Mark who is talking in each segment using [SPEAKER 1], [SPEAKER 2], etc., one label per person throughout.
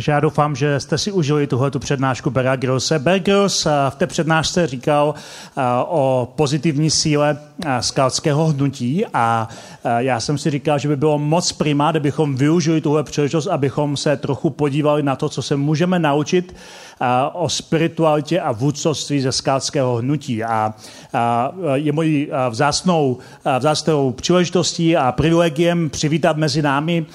[SPEAKER 1] Takže já doufám, že jste si užili tuhle přednášku Bera. Bear Gross v té přednášce říkal o pozitivní síle skaltského hnutí a já jsem si říkal, že by bylo moc prima, kdybychom využili tuhle příležitost, abychom se trochu podívali na to, co se můžeme naučit o spiritualitě a vůdcovství ze skátského hnutí. A, je mojí vzácnou, vzácnou příležitostí a privilegiem přivítat mezi námi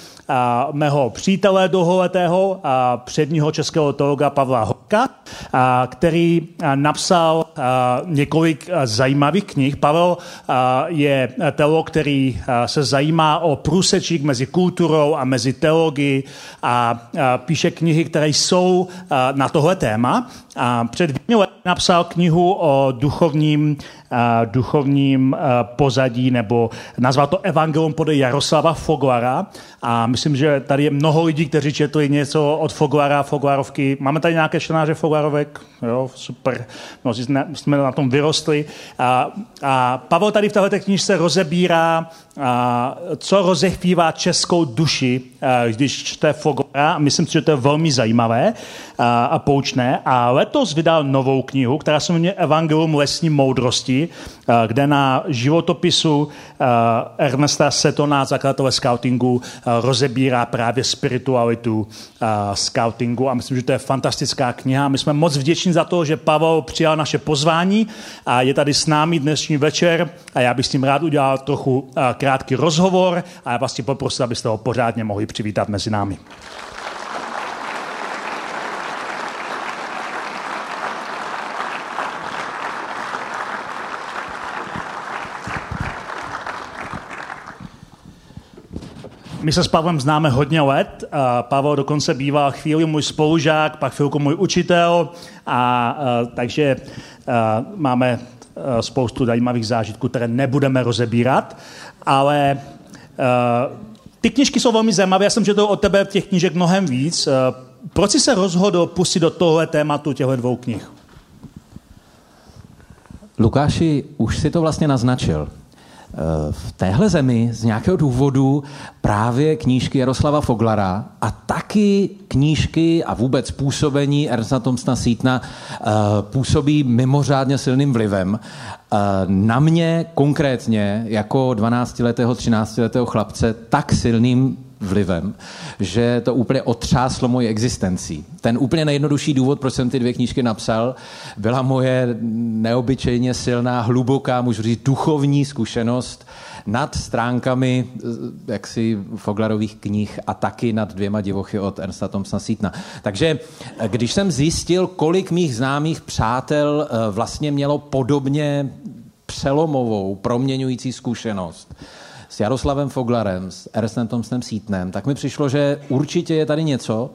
[SPEAKER 1] mého přítele dlouholetého a předního českého teologa Pavla Hoka, a, který napsal několik zajímavých knih. Pavel je teolog, který se zajímá o průsečík mezi kulturou a mezi teologií a, píše knihy, které jsou na tohle téma. Před lety napsal knihu o duchovním duchovním pozadí, nebo nazval to Evangelium podle Jaroslava Foglara. A myslím, že tady je mnoho lidí, kteří četli něco od Foglara, Foglarovky. Máme tady nějaké čtenáře Foglarovek? Jo, super. No, jsme na tom vyrostli. A, a Pavel tady v této knižce rozebírá, a, co rozechvívá českou duši, a, když čte Foglara. Myslím si, že to je velmi zajímavé a, a poučné. A letos vydal novou knihu, která se jmenuje Evangelium lesní moudrosti, a, kde na životopisu a, Ernesta Setona, zakladatele scoutingu, a, rozebírá právě spiritualitu scoutingu. A myslím, že to je fantastická kniha. My jsme moc vděční za to, že Pavel přijal naše pozvání a je tady s námi dnešní večer a já bych s tím rád udělal trochu krátký rozhovor a já vás tě poprosil, abyste ho pořádně mohli přivítat mezi námi. My se s Pavlem známe hodně let. Pavel dokonce býval chvíli můj spolužák, pak chvilku můj učitel, a, a takže a, máme spoustu zajímavých zážitků, které nebudeme rozebírat, ale a, ty knižky jsou velmi zajímavé. Já jsem četl od tebe těch knížek mnohem víc. Proč jsi se rozhodl pustit do tohle tématu těchto dvou knih?
[SPEAKER 2] Lukáši, už si to vlastně naznačil v téhle zemi z nějakého důvodu právě knížky Jaroslava Foglara a taky knížky a vůbec působení Ernsta Tomsna Sítna eh, působí mimořádně silným vlivem. Eh, na mě konkrétně jako 12-letého, 13-letého chlapce tak silným vlivem, že to úplně otřáslo moji existencí. Ten úplně nejjednodušší důvod, proč jsem ty dvě knížky napsal, byla moje neobyčejně silná, hluboká, můžu říct, duchovní zkušenost nad stránkami eh, jaksi Foglarových knih a taky nad dvěma divochy od Ernsta Thompsona Sítna. Takže eh, když jsem zjistil, kolik mých známých přátel eh, vlastně mělo podobně přelomovou, proměňující zkušenost, s Jaroslavem Foglarem, s Ernestem Tomsnem Sítnem, tak mi přišlo, že určitě je tady něco,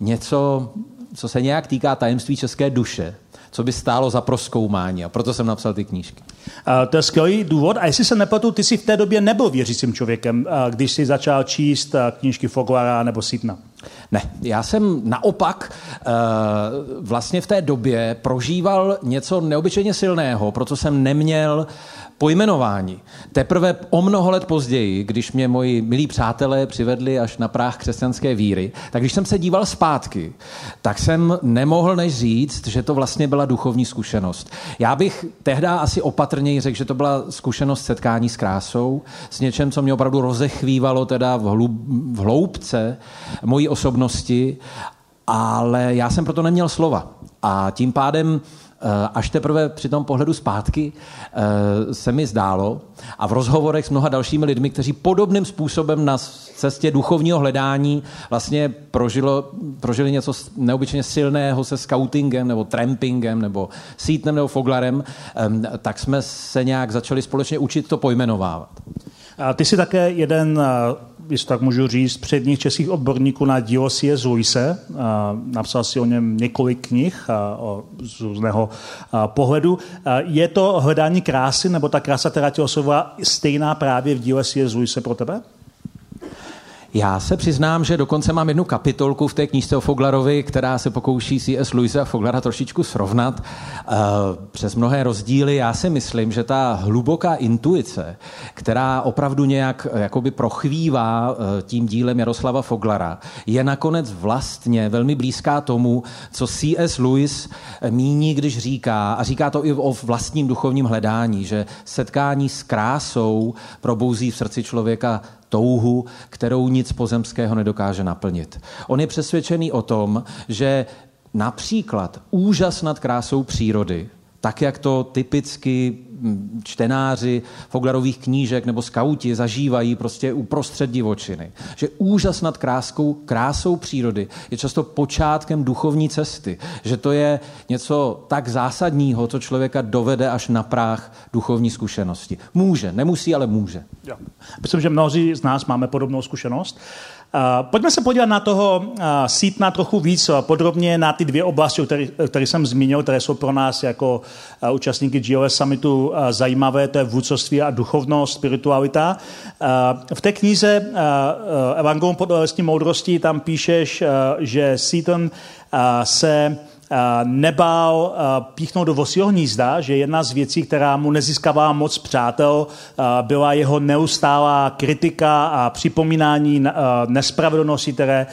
[SPEAKER 2] něco, co se nějak týká tajemství české duše, co by stálo za proskoumání. A proto jsem napsal ty knížky.
[SPEAKER 1] Uh, to je skvělý důvod. A jestli se nepletu, ty jsi v té době nebyl věřícím člověkem, uh, když jsi začal číst uh, knížky Foglara nebo Sítna.
[SPEAKER 2] Ne, já jsem naopak vlastně v té době prožíval něco neobyčejně silného, proto jsem neměl pojmenování. Teprve o mnoho let později, když mě moji milí přátelé přivedli až na práh křesťanské víry, tak když jsem se díval zpátky, tak jsem nemohl než říct, že to vlastně byla duchovní zkušenost. Já bych tehdy asi opatrněji řekl, že to byla zkušenost setkání s krásou, s něčem, co mě opravdu rozechvívalo teda v, hlub, v hloubce mojí osobnosti, ale já jsem proto neměl slova. A tím pádem až teprve při tom pohledu zpátky eh, se mi zdálo a v rozhovorech s mnoha dalšími lidmi, kteří podobným způsobem na cestě duchovního hledání vlastně prožilo, prožili něco neobyčejně silného se scoutingem nebo trampingem nebo sítnem nebo foglarem, tak jsme se nějak začali společně učit to pojmenovávat.
[SPEAKER 1] A ty jsi také jeden jestli tak můžu říct, předních českých odborníků na dílo C.S. Luise. Napsal si o něm několik knih z různého pohledu. Je to hledání krásy, nebo ta krása, která tě oslovila, stejná právě v díle C.S. Luise pro tebe?
[SPEAKER 2] Já se přiznám, že dokonce mám jednu kapitolku v té knížce o Foglarovi, která se pokouší C.S. Lewisa a Foglara trošičku srovnat uh, přes mnohé rozdíly. Já si myslím, že ta hluboká intuice, která opravdu nějak eh, jakoby prochvívá uh, tím dílem Jaroslava Foglara, je nakonec vlastně velmi blízká tomu, co C.S. Lewis míní, když říká, a říká to i o vlastním duchovním hledání, že setkání s krásou probouzí v srdci člověka touhu, kterou nic pozemského nedokáže naplnit. On je přesvědčený o tom, že například úžas nad krásou přírody, tak jak to typicky čtenáři Foglarových knížek nebo skauti zažívají prostě uprostřed divočiny. Že úžas nad kráskou, krásou přírody je často počátkem duchovní cesty. Že to je něco tak zásadního, co člověka dovede až na práh duchovní zkušenosti. Může, nemusí, ale může.
[SPEAKER 1] Já. Myslím, že mnozí z nás máme podobnou zkušenost. Pojďme se podívat na toho sítna trochu víc podrobně na ty dvě oblasti, které jsem zmínil, které jsou pro nás jako účastníky GOS Summitu zajímavé, to je vůdcovství a duchovnost, spiritualita. V té knize Evangelium pod moudrostí tam píšeš, že Seaton se nebál píchnout do vosího hnízda, že jedna z věcí, která mu nezískává moc přátel, byla jeho neustálá kritika a připomínání nespravedlnosti, které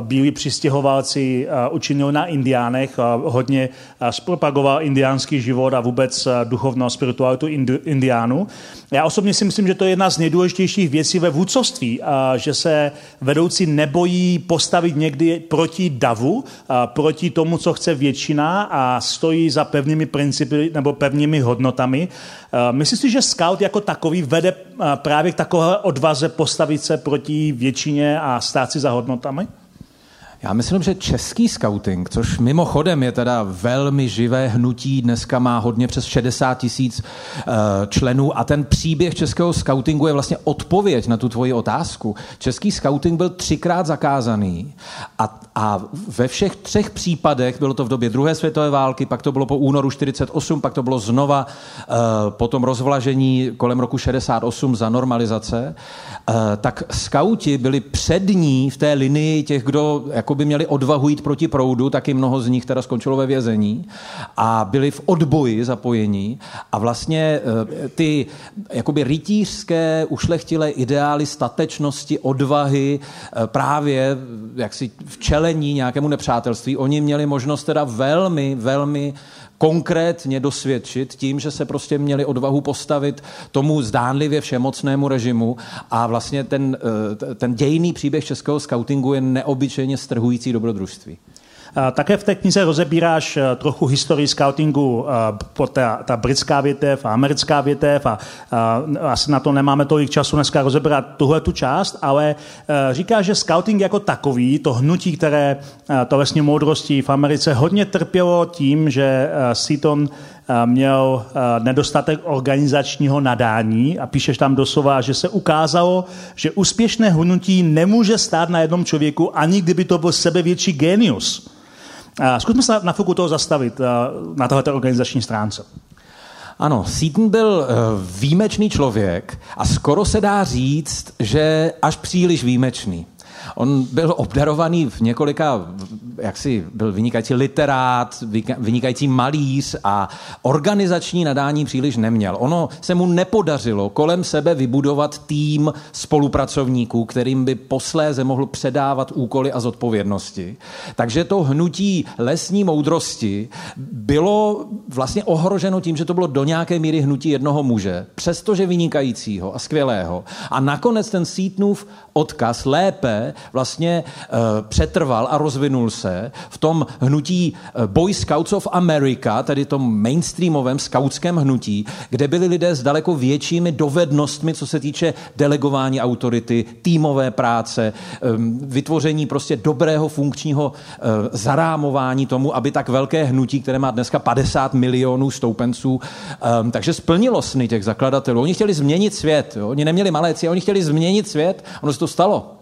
[SPEAKER 1] bílí přistěhovalci učinili na indiánech. Hodně zpropagoval indiánský život a vůbec duchovnou spiritualitu indiánů. Já osobně si myslím, že to je jedna z nejdůležitějších věcí ve vůdcovství, že se vedoucí nebojí postavit někdy proti davu, proti tomu, co chce většina a stojí za pevnými principy nebo pevnými hodnotami. Myslíš si, že scout jako takový vede právě k takové odvaze postavit se proti většině a stát si za hodnotami?
[SPEAKER 2] Já myslím, že český scouting, což mimochodem je teda velmi živé hnutí, dneska má hodně přes 60 tisíc uh, členů a ten příběh českého scoutingu je vlastně odpověď na tu tvoji otázku. Český scouting byl třikrát zakázaný a, a ve všech třech případech, bylo to v době druhé světové války, pak to bylo po únoru 48, pak to bylo znova uh, po tom rozvlažení kolem roku 68 za normalizace, uh, tak skauti byli přední v té linii těch, kdo jako by měli odvahu jít proti proudu, taky mnoho z nich teda skončilo ve vězení a byli v odboji zapojení a vlastně eh, ty jakoby rytířské, ušlechtilé ideály statečnosti, odvahy, eh, právě jaksi včelení nějakému nepřátelství, oni měli možnost teda velmi, velmi konkrétně dosvědčit tím, že se prostě měli odvahu postavit tomu zdánlivě všemocnému režimu a vlastně ten, eh, ten dějný příběh českého skautingu je neobyčejně strhující dobrodružství.
[SPEAKER 1] Také v té knize rozebíráš eh, trochu historii scoutingu, eh, ta, ta britská větev a americká větev a, a asi na to nemáme tolik času dneska rozebrat tuhle tu část, ale eh, říká, že scouting jako takový, to hnutí, které to vlastně moudrosti v Americe hodně trpělo tím, že Seaton měl nedostatek organizačního nadání a píšeš tam doslova, že se ukázalo, že úspěšné hnutí nemůže stát na jednom člověku, ani kdyby to byl sebevětší genius. Zkusme se na chvilku toho zastavit na této organizační stránce.
[SPEAKER 2] Ano, Seaton byl eh, výjimečný člověk a skoro se dá říct, že až příliš výjimečný. On byl obdarovaný v několika, jaksi byl vynikající literát, vynikající malíř a organizační nadání příliš neměl. Ono se mu nepodařilo kolem sebe vybudovat tým spolupracovníků, kterým by posléze mohl předávat úkoly a zodpovědnosti. Takže to hnutí lesní moudrosti bylo vlastně ohroženo tím, že to bylo do nějaké míry hnutí jednoho muže, přestože vynikajícího a skvělého. A nakonec ten Sítnův odkaz lépe vlastně uh, přetrval a rozvinul se v tom hnutí uh, Boy Scouts of America, tedy tom mainstreamovém skautském hnutí, kde byli lidé s daleko většími dovednostmi, co se týče delegování autority, týmové práce, um, vytvoření prostě dobrého funkčního uh, zarámování tomu, aby tak velké hnutí, které má dneska 50 milionů stoupenců, um, takže splnilo sny těch zakladatelů. Oni chtěli změnit svět, jo? oni neměli malé cíle, oni chtěli změnit svět, ono se to stalo.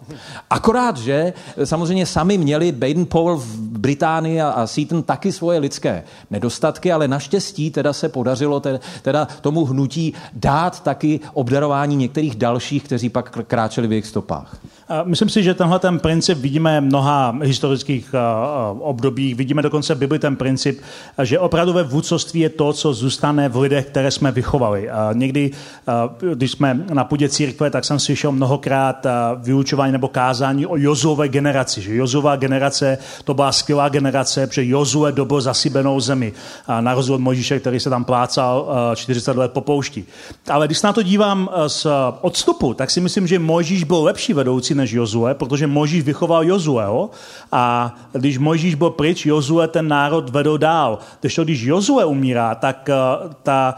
[SPEAKER 2] Akorát, že samozřejmě sami měli, Baden Powell v Británii a, a Seaton taky svoje lidské nedostatky, ale naštěstí teda se podařilo te, teda tomu hnutí dát taky obdarování některých dalších, kteří pak kráčeli v jejich stopách.
[SPEAKER 1] Myslím si, že tenhle ten princip vidíme v mnoha historických obdobích. Vidíme dokonce v Bibli ten princip, že opravdu ve vůdcovství je to, co zůstane v lidech, které jsme vychovali. Někdy, když jsme na půdě církve, tak jsem slyšel mnohokrát vyučování nebo kázání o Jozuové generaci. Že Jozová generace to byla skvělá generace, protože Jozue dobil zasybenou zemi. Na rozdíl od Mojžíše, který se tam plácal 40 let po poušti. Ale když se na to dívám z odstupu, tak si myslím, že Mojžíš byl lepší vedoucí než Jozue, protože Mojžíš vychoval Jozueho a když Mojžíš byl pryč, Jozue ten národ vedl dál. Když to, když Jozue umírá, tak uh, ta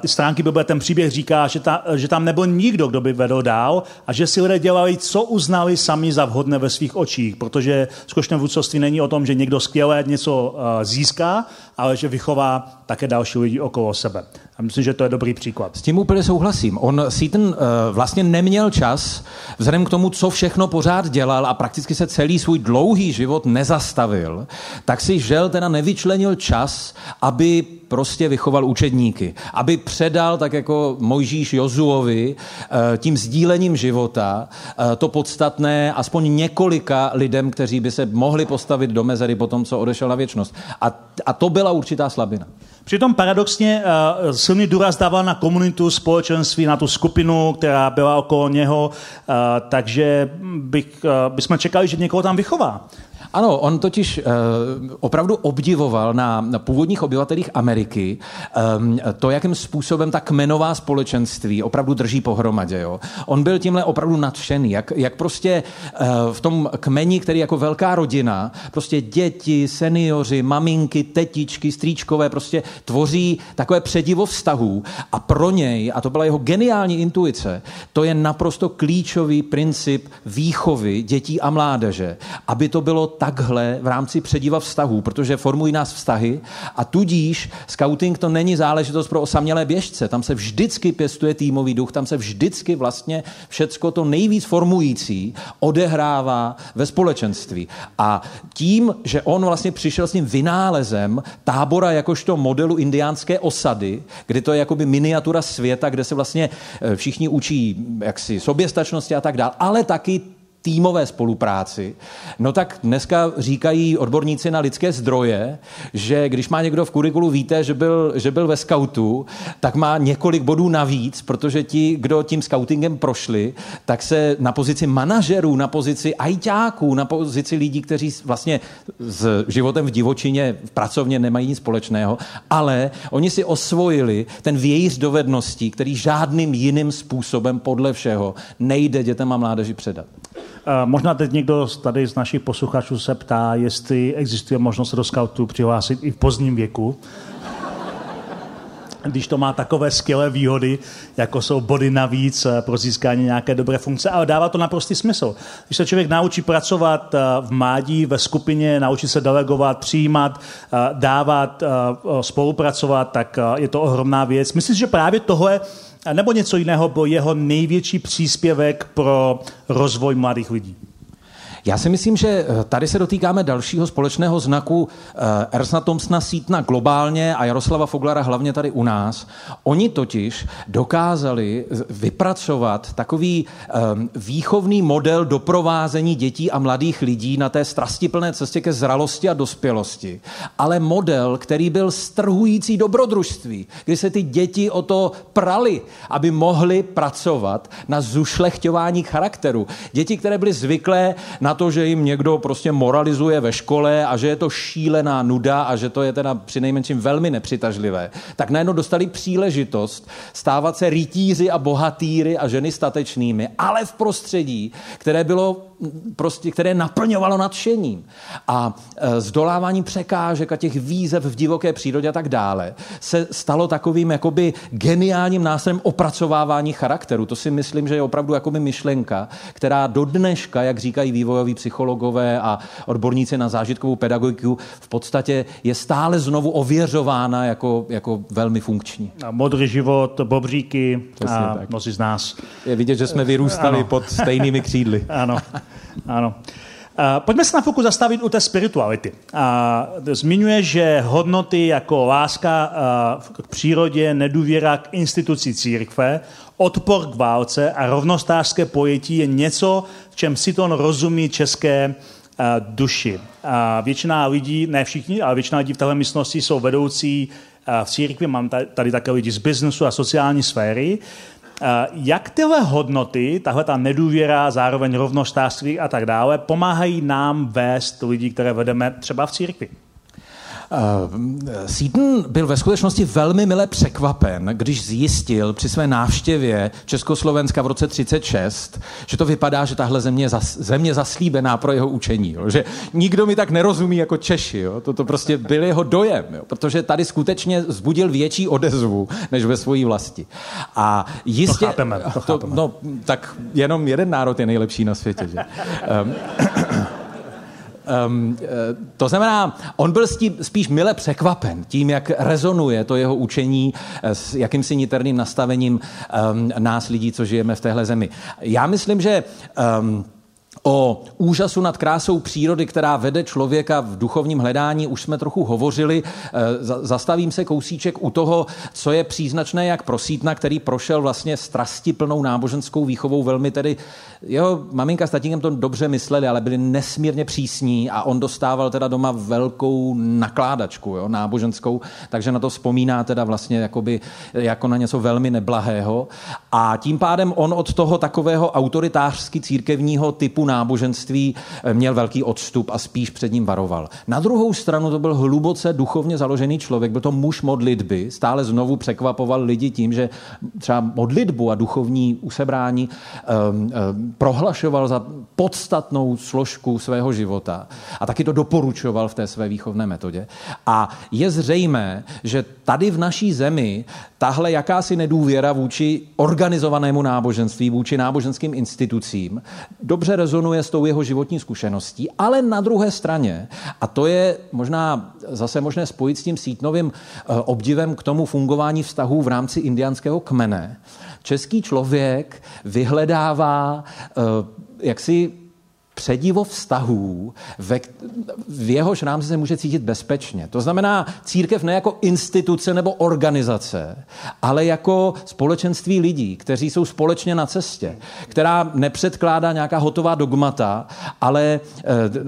[SPEAKER 1] ty stránky Bible, ten příběh říká, že, ta, že tam nebyl nikdo, kdo by vedl dál a že si lidé dělali, co uznali sami za vhodné ve svých očích, protože skutečné vůdcovství není o tom, že někdo skvěle něco získá, ale že vychová také další lidi okolo sebe. A myslím, že to je dobrý příklad.
[SPEAKER 2] S tím úplně souhlasím. On Seaton uh, vlastně neměl čas, vzhledem k tomu, co všechno pořád dělal a prakticky se celý svůj dlouhý život nezastavil, tak si žel teda nevyčlenil čas, aby prostě vychoval učedníky. Aby předal, tak jako Mojžíš Jozuovi, uh, tím sdílením života uh, to podstatné aspoň několika lidem, kteří by se mohli postavit do mezery po tom, co odešel na věčnost. A, a to byla určitá slabina.
[SPEAKER 1] Přitom paradoxně uh, silný důraz dával na komunitu, společenství, na tu skupinu, která byla okolo něho, uh, takže bych, uh, bychom čekali, že někoho tam vychová.
[SPEAKER 2] Ano, on totiž uh, opravdu obdivoval na, na původních obyvatelích Ameriky um, to, jakým způsobem ta kmenová společenství opravdu drží pohromadě. Jo? On byl tímhle opravdu nadšený, jak, jak prostě uh, v tom kmeni, který jako velká rodina, prostě děti, seniori, maminky, tetičky, strýčkové, prostě tvoří takové předivo vztahů a pro něj, a to byla jeho geniální intuice, to je naprosto klíčový princip výchovy dětí a mládeže, aby to bylo takhle v rámci přediva vztahů, protože formují nás vztahy a tudíž scouting to není záležitost pro osamělé běžce. Tam se vždycky pěstuje týmový duch, tam se vždycky vlastně všecko to nejvíc formující odehrává ve společenství. A tím, že on vlastně přišel s tím vynálezem tábora jakožto modelu indiánské osady, kdy to je jakoby miniatura světa, kde se vlastně eh, všichni učí jaksi soběstačnosti a tak dále, ale taky týmové spolupráci, no tak dneska říkají odborníci na lidské zdroje, že když má někdo v kurikulu víte, že byl, že byl ve skautu, tak má několik bodů navíc, protože ti, kdo tím skautingem prošli, tak se na pozici manažerů, na pozici ajťáků, na pozici lidí, kteří vlastně s životem v divočině v pracovně nemají nic společného, ale oni si osvojili ten vějíř dovedností, který žádným jiným způsobem podle všeho nejde dětem a mládeži předat.
[SPEAKER 1] Možná teď někdo tady z našich posluchačů se ptá, jestli existuje možnost do scoutu přihlásit i v pozdním věku. Když to má takové skvělé výhody, jako jsou body navíc eh, pro získání nějaké dobré funkce, ale dává to naprostý smysl. Když se člověk naučí pracovat eh, v mádí, ve skupině, naučí se delegovat, přijímat, eh, dávat, spolupracovat, tak je to ohromná věc. Myslím, že právě tohle nebo něco jiného byl jeho největší příspěvek pro rozvoj mladých lidí?
[SPEAKER 2] Já si myslím, že eh, tady se dotýkáme dalšího společného znaku eh, Ersna Thompsona Sítna globálně a Jaroslava Foglara hlavně tady u nás. Oni totiž dokázali vypracovat takový um, výchovný model doprovázení dětí a mladých lidí na té strastiplné cestě ke zralosti a dospělosti. Ale model, který byl strhující dobrodružství, kdy se ty děti o to prali, aby mohly pracovat na zušlechťování charakteru. Děti, které byly zvyklé na to, že jim někdo prostě moralizuje ve škole a že je to šílená nuda a že to je teda přinejmenším velmi nepřitažlivé, tak najednou dostali příležitost stávat se rytíři a bohatýry a ženy statečnými, ale v prostředí, které bylo prostě, které naplňovalo nadšením a e, zdolávání překážek a těch výzev v divoké přírodě a tak dále se stalo takovým jakoby geniálním nástrojem opracovávání charakteru. To si myslím, že je opravdu jakoby myšlenka, která do dneška, jak říkají vývojoví psychologové a odborníci na zážitkovou pedagogiku, v podstatě je stále znovu ověřována jako, jako velmi funkční.
[SPEAKER 1] A modrý život, bobříky Přesně a mnozí z nás.
[SPEAKER 2] Je vidět, že jsme vyrůstali ano. pod stejnými křídly.
[SPEAKER 1] ano, ano. Pojďme se na chvilku zastavit u té spirituality. Zmiňuje, že hodnoty jako láska k přírodě, nedůvěra k instituci církve, odpor k válce a rovnostářské pojetí je něco, v čem si to rozumí české duši. Většina lidí, ne všichni, ale většina lidí v téhle místnosti jsou vedoucí v církvi, mám tady také lidi z biznesu a sociální sféry. Jak tyhle hodnoty, tahle ta nedůvěra, zároveň rovnostářství a tak dále, pomáhají nám vést lidi, které vedeme třeba v církvi?
[SPEAKER 2] Uh, Seaton byl ve skutečnosti velmi mile překvapen, když zjistil při své návštěvě Československa v roce 36, že to vypadá, že tahle země je zas, země zaslíbená pro jeho učení. Jo? Že nikdo mi tak nerozumí jako Češi. Jo? To, to prostě byl jeho dojem, jo? protože tady skutečně zbudil větší odezvu než ve své vlasti.
[SPEAKER 1] A jistě... To chápeme, to chápeme.
[SPEAKER 2] To, no, tak jenom jeden národ je nejlepší na světě. Že? Um, Um, to znamená, on byl spíš mile překvapen tím, jak rezonuje to jeho učení eh, s jakýmsi niterným nastavením um, nás lidí, co žijeme v téhle zemi. Já myslím, že um, O úžasu nad krásou přírody, která vede člověka v duchovním hledání, už jsme trochu hovořili. Eh, zastavím se kousíček u toho, co je příznačné jak pro Sítna, který prošel vlastně strasti plnou náboženskou výchovou, velmi tedy, jeho maminka s tatínkem to dobře mysleli, ale byli nesmírně přísní a on dostával teda doma velkou nakládačku jo, náboženskou, takže na to vzpomíná teda vlastně jakoby, jako na něco velmi neblahého. A tím pádem on od toho takového autoritářsky církevního typu náboženství eh, měl velký odstup a spíš před ním varoval. Na druhou stranu to byl hluboce duchovně založený člověk, byl to muž modlitby, stále znovu překvapoval lidi tím, že třeba modlitbu a duchovní usebrání um, um, prohlašoval za podstatnou složku svého života a taky to doporučoval v té své výchovné metodě. A je zřejmé, že tady v naší zemi tahle jakási nedůvěra vůči organizovanému náboženství, vůči náboženským institucím dobře rezonuje rezonuje s tou jeho životní zkušeností, ale na druhé straně, a to je možná zase možné spojit s tím sítnovým eh, obdivem k tomu fungování vztahů v rámci indiánského kmene, český člověk vyhledává eh, jaksi předivo vztahů, ve, v jehož rámci se může cítit bezpečně. To znamená církev ne jako instituce nebo organizace, ale jako společenství lidí, kteří jsou společně na cestě, která nepředkládá nějaká hotová dogmata, ale e,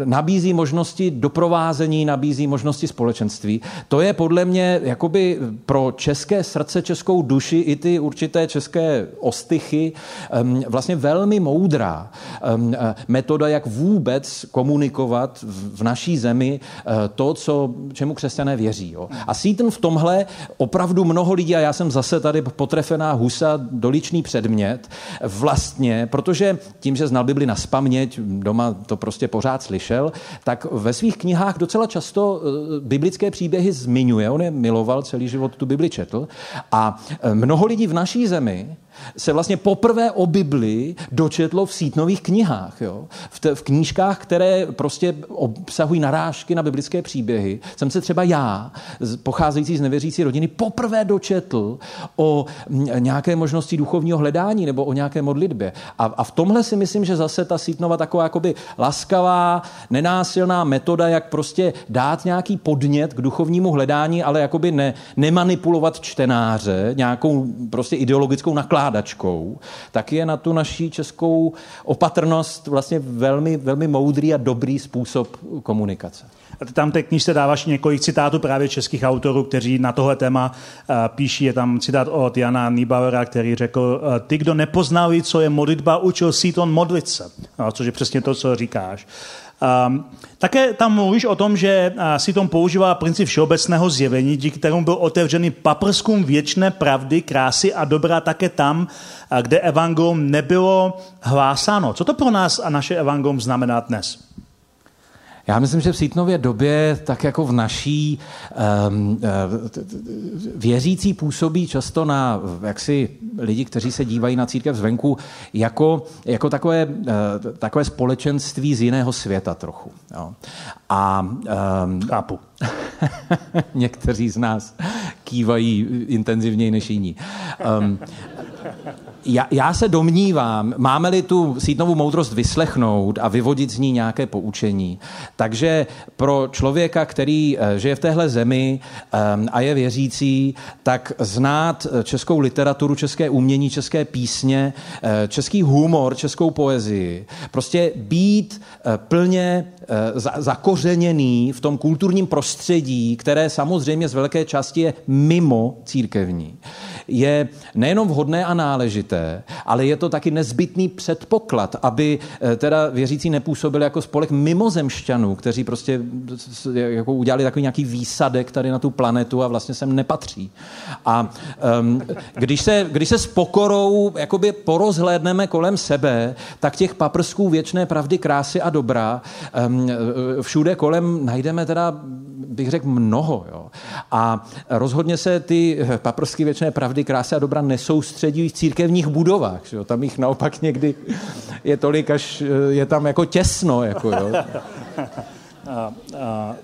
[SPEAKER 2] nabízí možnosti doprovázení, nabízí možnosti společenství. To je podle mě jakoby pro české srdce, českou duši i ty určité české ostychy e, vlastně velmi moudrá e, metoda, jak vůbec komunikovat v naší zemi eh, to, co, čemu křesťané věří. Jo. A Seaton v tomhle opravdu mnoho lidí, a já jsem zase tady potrefená husa, doličný předmět, vlastně, protože tím, že znal Bibli na spaměť, doma to prostě pořád slyšel, tak ve svých knihách docela často eh, biblické příběhy zmiňuje. On je miloval, celý život tu Bibli četl. A eh, mnoho lidí v naší zemi se vlastně poprvé o Bibli dočetlo v sítnových knihách. Jo? V, te, v knížkách, které prostě obsahují narážky na biblické příběhy. Jsem se třeba já, pocházející z nevěřící rodiny, poprvé dočetl o nějaké možnosti duchovního hledání nebo o nějaké modlitbě. A, a v tomhle si myslím, že zase ta sítnova taková jakoby laskavá, nenásilná metoda, jak prostě dát nějaký podnět k duchovnímu hledání, ale jakoby ne, nemanipulovat čtenáře nějakou prostě ideologickou nakládací skládačkou, tak je na tu naší českou opatrnost vlastně velmi, velmi moudrý a dobrý způsob komunikace.
[SPEAKER 1] Tam té knižce dáváš několik citátů právě českých autorů, kteří na tohle téma uh, píší. Je tam citát od Jana Nibauera, který řekl, uh, ty, kdo nepoznali, co je modlitba, učil Seaton modlit se. No, což je přesně to, co říkáš. Um, také tam mluvíš o tom, že uh, si tom používá princip všeobecného zjevení, díky kterému byl otevřený paprskům věčné pravdy, krásy a dobra také tam, uh, kde evangelium nebylo hlásáno. Co to pro nás a naše evangelium znamená dnes?
[SPEAKER 2] Já myslím, že v Sítnově době, tak jako v naší, um, věřící působí často na jaksi lidi, kteří se dívají na církev zvenku, jako, jako takové, uh, takové společenství z jiného světa trochu. Jo.
[SPEAKER 1] A, um, Chápu.
[SPEAKER 2] někteří z nás kývají intenzivněji než jiní. Um, já, já se domnívám, máme-li tu sítnovou moudrost vyslechnout a vyvodit z ní nějaké poučení, takže pro člověka, který eh, žije v téhle zemi um, a je věřící, tak znát českou literaturu, české umění, české písně, eh, český humor, českou poezii, prostě být plně zakořeněný v tom kulturním prostředí, které samozřejmě z velké části je mimo církevní, je nejenom vhodné a náležité, ale je to taky nezbytný předpoklad, aby eh, teda věřící nepůsobili jako spolek mimozemšťanů, kteří prostě jako udělali takový nějaký výsadek tady na tu planetu a vlastně sem nepatří. A um, když, se, když se s pokorou jakoby porozhlédneme kolem sebe, tak těch paprsků věčné pravdy, krásy a dobra um, všude kolem najdeme teda bych řekl, mnoho. Jo. A rozhodně se ty paprsky věčné pravdy, krásy a dobra nesoustředí v církevních budovách. Jo. Tam jich naopak někdy je tolik, až je tam jako těsno. Jako, jo. A, a,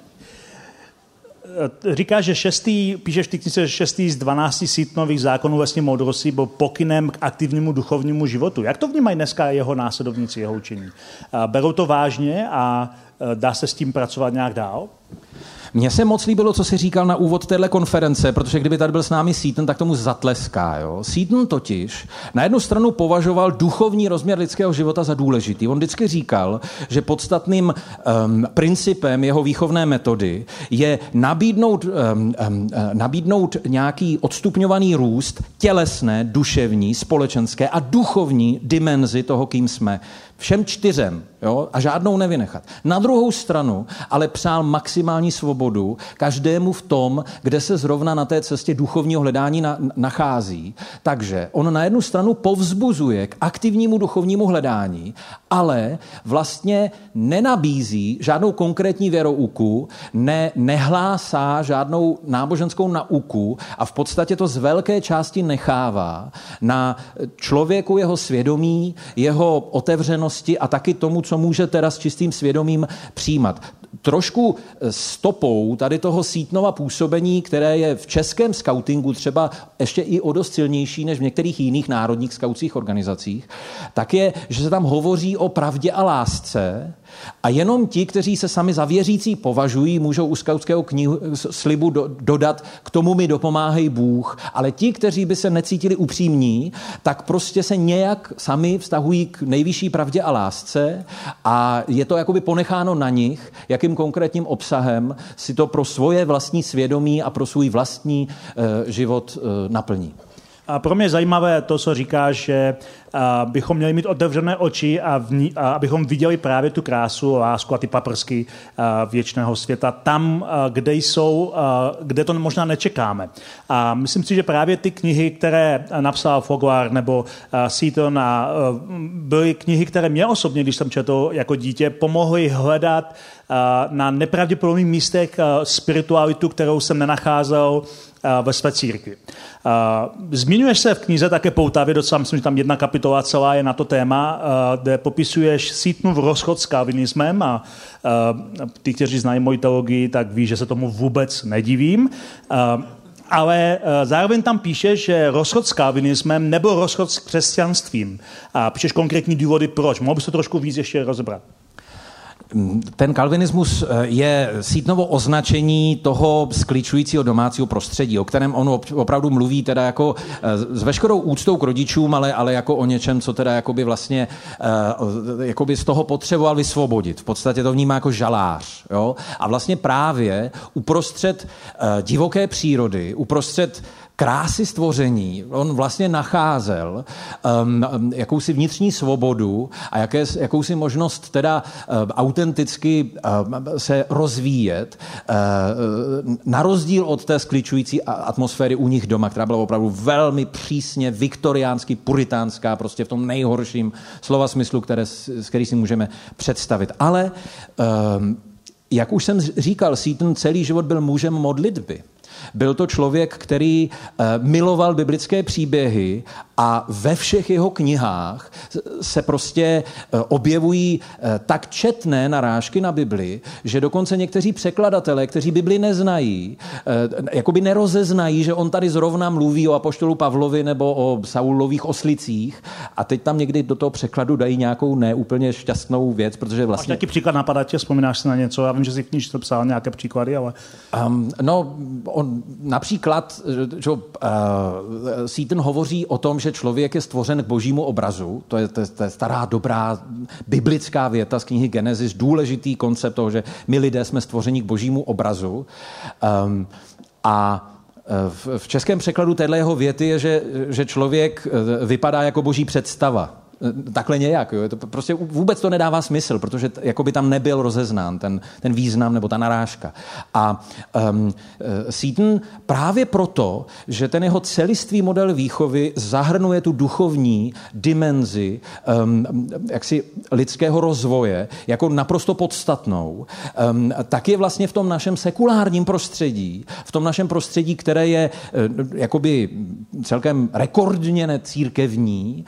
[SPEAKER 1] říká, že šestý, píšeš ty knize, šestý z 12 sítnových zákonů vlastně moudrosti byl pokynem k aktivnímu duchovnímu životu. Jak to vnímají dneska jeho následovníci, jeho učení? Berou to vážně a dá se s tím pracovat nějak dál?
[SPEAKER 2] Mně se moc líbilo, co si říkal na úvod téhle konference, protože kdyby tady byl s námi Seaton, tak tomu zatleská. Jo? Seaton totiž na jednu stranu považoval duchovní rozměr lidského života za důležitý. On vždycky říkal, že podstatným um, principem jeho výchovné metody je nabídnout, um, um, nabídnout nějaký odstupňovaný růst tělesné, duševní, společenské a duchovní dimenzi toho, kým jsme. Všem čtyřem jo, a žádnou nevynechat. Na druhou stranu ale přál maximální svobodu každému v tom, kde se zrovna na té cestě duchovního hledání na, nachází. Takže on na jednu stranu povzbuzuje k aktivnímu duchovnímu hledání, ale vlastně nenabízí žádnou konkrétní věrouku, ne, nehlásá žádnou náboženskou nauku a v podstatě to z velké části nechává na člověku jeho svědomí, jeho otevřenosti a taky tomu, co může teda s čistým svědomím přijímat. Trošku stopou tady toho sítnova působení, které je v českém skautingu třeba ještě i o dost silnější než v některých jiných národních skautských organizacích, tak je, že se tam hovoří o pravdě a lásce a jenom ti, kteří se sami za věřící považují, můžou u skautského knihu, slibu do, dodat, k tomu mi dopomáhej Bůh, ale ti, kteří by se necítili upřímní, tak prostě se nějak sami vztahují k nejvyšší pravdě a lásce a je to jakoby ponecháno na nich, jakým konkrétním obsahem si to pro svoje vlastní svědomí a pro svůj vlastní uh, život uh, naplní.
[SPEAKER 1] A pro mě je zajímavé to, co říká, že bychom měli mít otevřené oči a, vní, a abychom viděli právě tu krásu, lásku a ty paprsky věčného světa tam, kde jsou, kde to možná nečekáme. A myslím si, že právě ty knihy, které napsal Foglar nebo Seaton, byly knihy, které mě osobně, když jsem četl jako dítě, pomohly hledat na nepravděpodobných místech spiritualitu, kterou jsem nenacházel ve své církvi. Zmiňuješ se v knize také poutavě, docela myslím, že tam jedna kapitola celá je na to téma, kde popisuješ v rozchod s kalvinismem a ty, kteří znají moji teologii, tak ví, že se tomu vůbec nedivím. Ale zároveň tam píše, že rozchod s kalvinismem nebo rozchod s křesťanstvím. A píšeš konkrétní důvody, proč. Mohl bys to trošku víc ještě rozebrat?
[SPEAKER 2] Ten kalvinismus eh, je sítnovo označení toho skličujícího domácího prostředí, o kterém on opravdu mluví teda jako eh, s veškerou úctou k rodičům, ale, ale jako o něčem, co teda jakoby vlastně eh, jakoby z toho potřeboval vysvobodit. V podstatě to vnímá jako žalář. Jo? A vlastně právě uprostřed divoké přírody, uprostřed krásy stvoření on vlastně nacházel um, um, jakousi vnitřní svobodu a jaké, jakousi možnost teda um, autenticky um, se rozvíjet uh, na rozdíl od té skličující atmosféry u nich doma, která byla opravdu velmi přísně viktoriánsky, puritánská, prostě v tom nejhorším slova smyslu, které, který si můžeme představit. Ale um, jak už jsem říkal, Seaton celý život byl mužem modlitby. Byl to člověk, který eh, miloval biblické příběhy a ve všech jeho knihách se prostě eh, objevují eh, tak četné narážky na Bibli, že dokonce někteří překladatelé, kteří Bibli neznají, jakoby nerozeznají, že on tady zrovna mluví o apoštolu Pavlovi nebo o Saulových oslicích a teď tam někdy do toho překladu dají nějakou neúplně šťastnou věc, protože vlastně...
[SPEAKER 1] Máš nějaký příklad napadá tě, vzpomínáš si na něco? Já vím, že jsi v knižce psal nějaké příklady, ale...
[SPEAKER 2] Um, no, on, například, že uh, Seaton hovoří o tom, že člověk je stvořen k božímu obrazu. To je, to, je, to je stará, dobrá biblická věta z knihy Genesis, důležitý koncept toho, že my lidé jsme stvořeni k božímu obrazu. Um, a uh, v českém překladu téhle jeho věty je, že, že člověk uh, vypadá jako boží představa takhle nějak. Jo. To prostě vůbec to nedává smysl, protože t, jako by tam nebyl rozeznán ten, ten význam nebo ta narážka. A um, Seaton právě proto, že ten jeho celistvý model výchovy zahrnuje tu duchovní dimenzi um, jaksi lidského rozvoje jako naprosto podstatnou, um, tak je vlastně v tom našem sekulárním prostředí, v tom našem prostředí, které je uh, jakoby celkem rekordně necírkevní,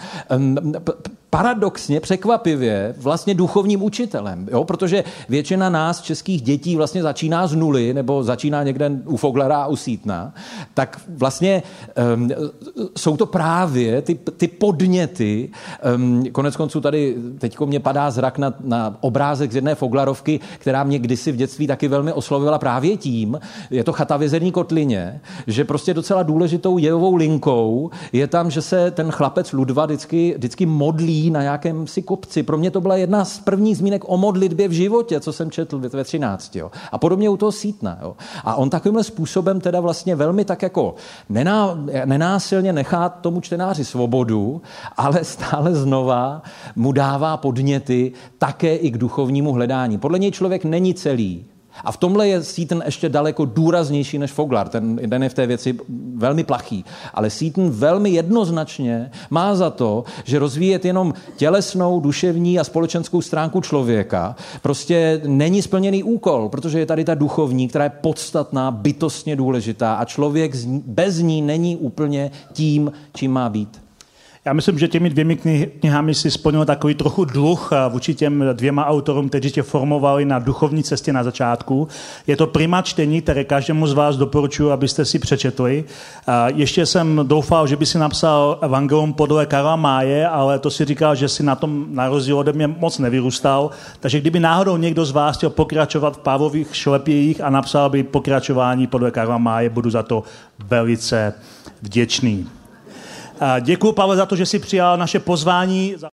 [SPEAKER 2] paradoxně, překvapivě, vlastně duchovním učitelem. Jo? Protože většina nás, českých dětí, vlastně začíná z nuly, nebo začíná někde u Foglera a u Sítna, tak vlastně um, jsou to právě ty, ty podněty. Um, konec konců tady teď mě padá zrak na, na obrázek z jedné Foglarovky, která mě kdysi v dětství taky velmi oslovila právě tím, je to chata v kotlině, že prostě docela důležitou jevovou linkou je tam, že se ten chlapec Ludva vždycky, vždycky modlí na nějakém si kopci. Pro mě to byla jedna z prvních zmínek o modlitbě v životě, co jsem četl ve 13. Jo. A podobně u toho sítna. Jo. A on takovýmhle způsobem teda vlastně velmi tak jako nená, nenásilně nechá tomu čtenáři svobodu, ale stále znova mu dává podněty také i k duchovnímu hledání. Podle něj člověk není celý, a v tomhle je Seaton ještě daleko důraznější než Foglar. Ten, ten je v té věci velmi plachý. Ale Seaton velmi jednoznačně má za to, že rozvíjet jenom tělesnou, duševní a společenskou stránku člověka prostě není splněný úkol, protože je tady ta duchovní, která je podstatná, bytostně důležitá a člověk bez ní není úplně tím, čím má být.
[SPEAKER 1] Já myslím, že těmi dvěmi knihami si splnil takový trochu dluh vůči těm dvěma autorům, kteří tě formovali na duchovní cestě na začátku. Je to prima čtení, které každému z vás doporučuji, abyste si přečetli. Ještě jsem doufal, že by si napsal Evangelium podle Karla Máje, ale to si říkal, že si na tom na rozdíl ode mě moc nevyrůstal. Takže kdyby náhodou někdo z vás chtěl pokračovat v Pávových šlepějích a napsal by pokračování podle Karla Máje, budu za to velice vděčný. Děkuji, Pavel, za to, že jsi přijal naše pozvání.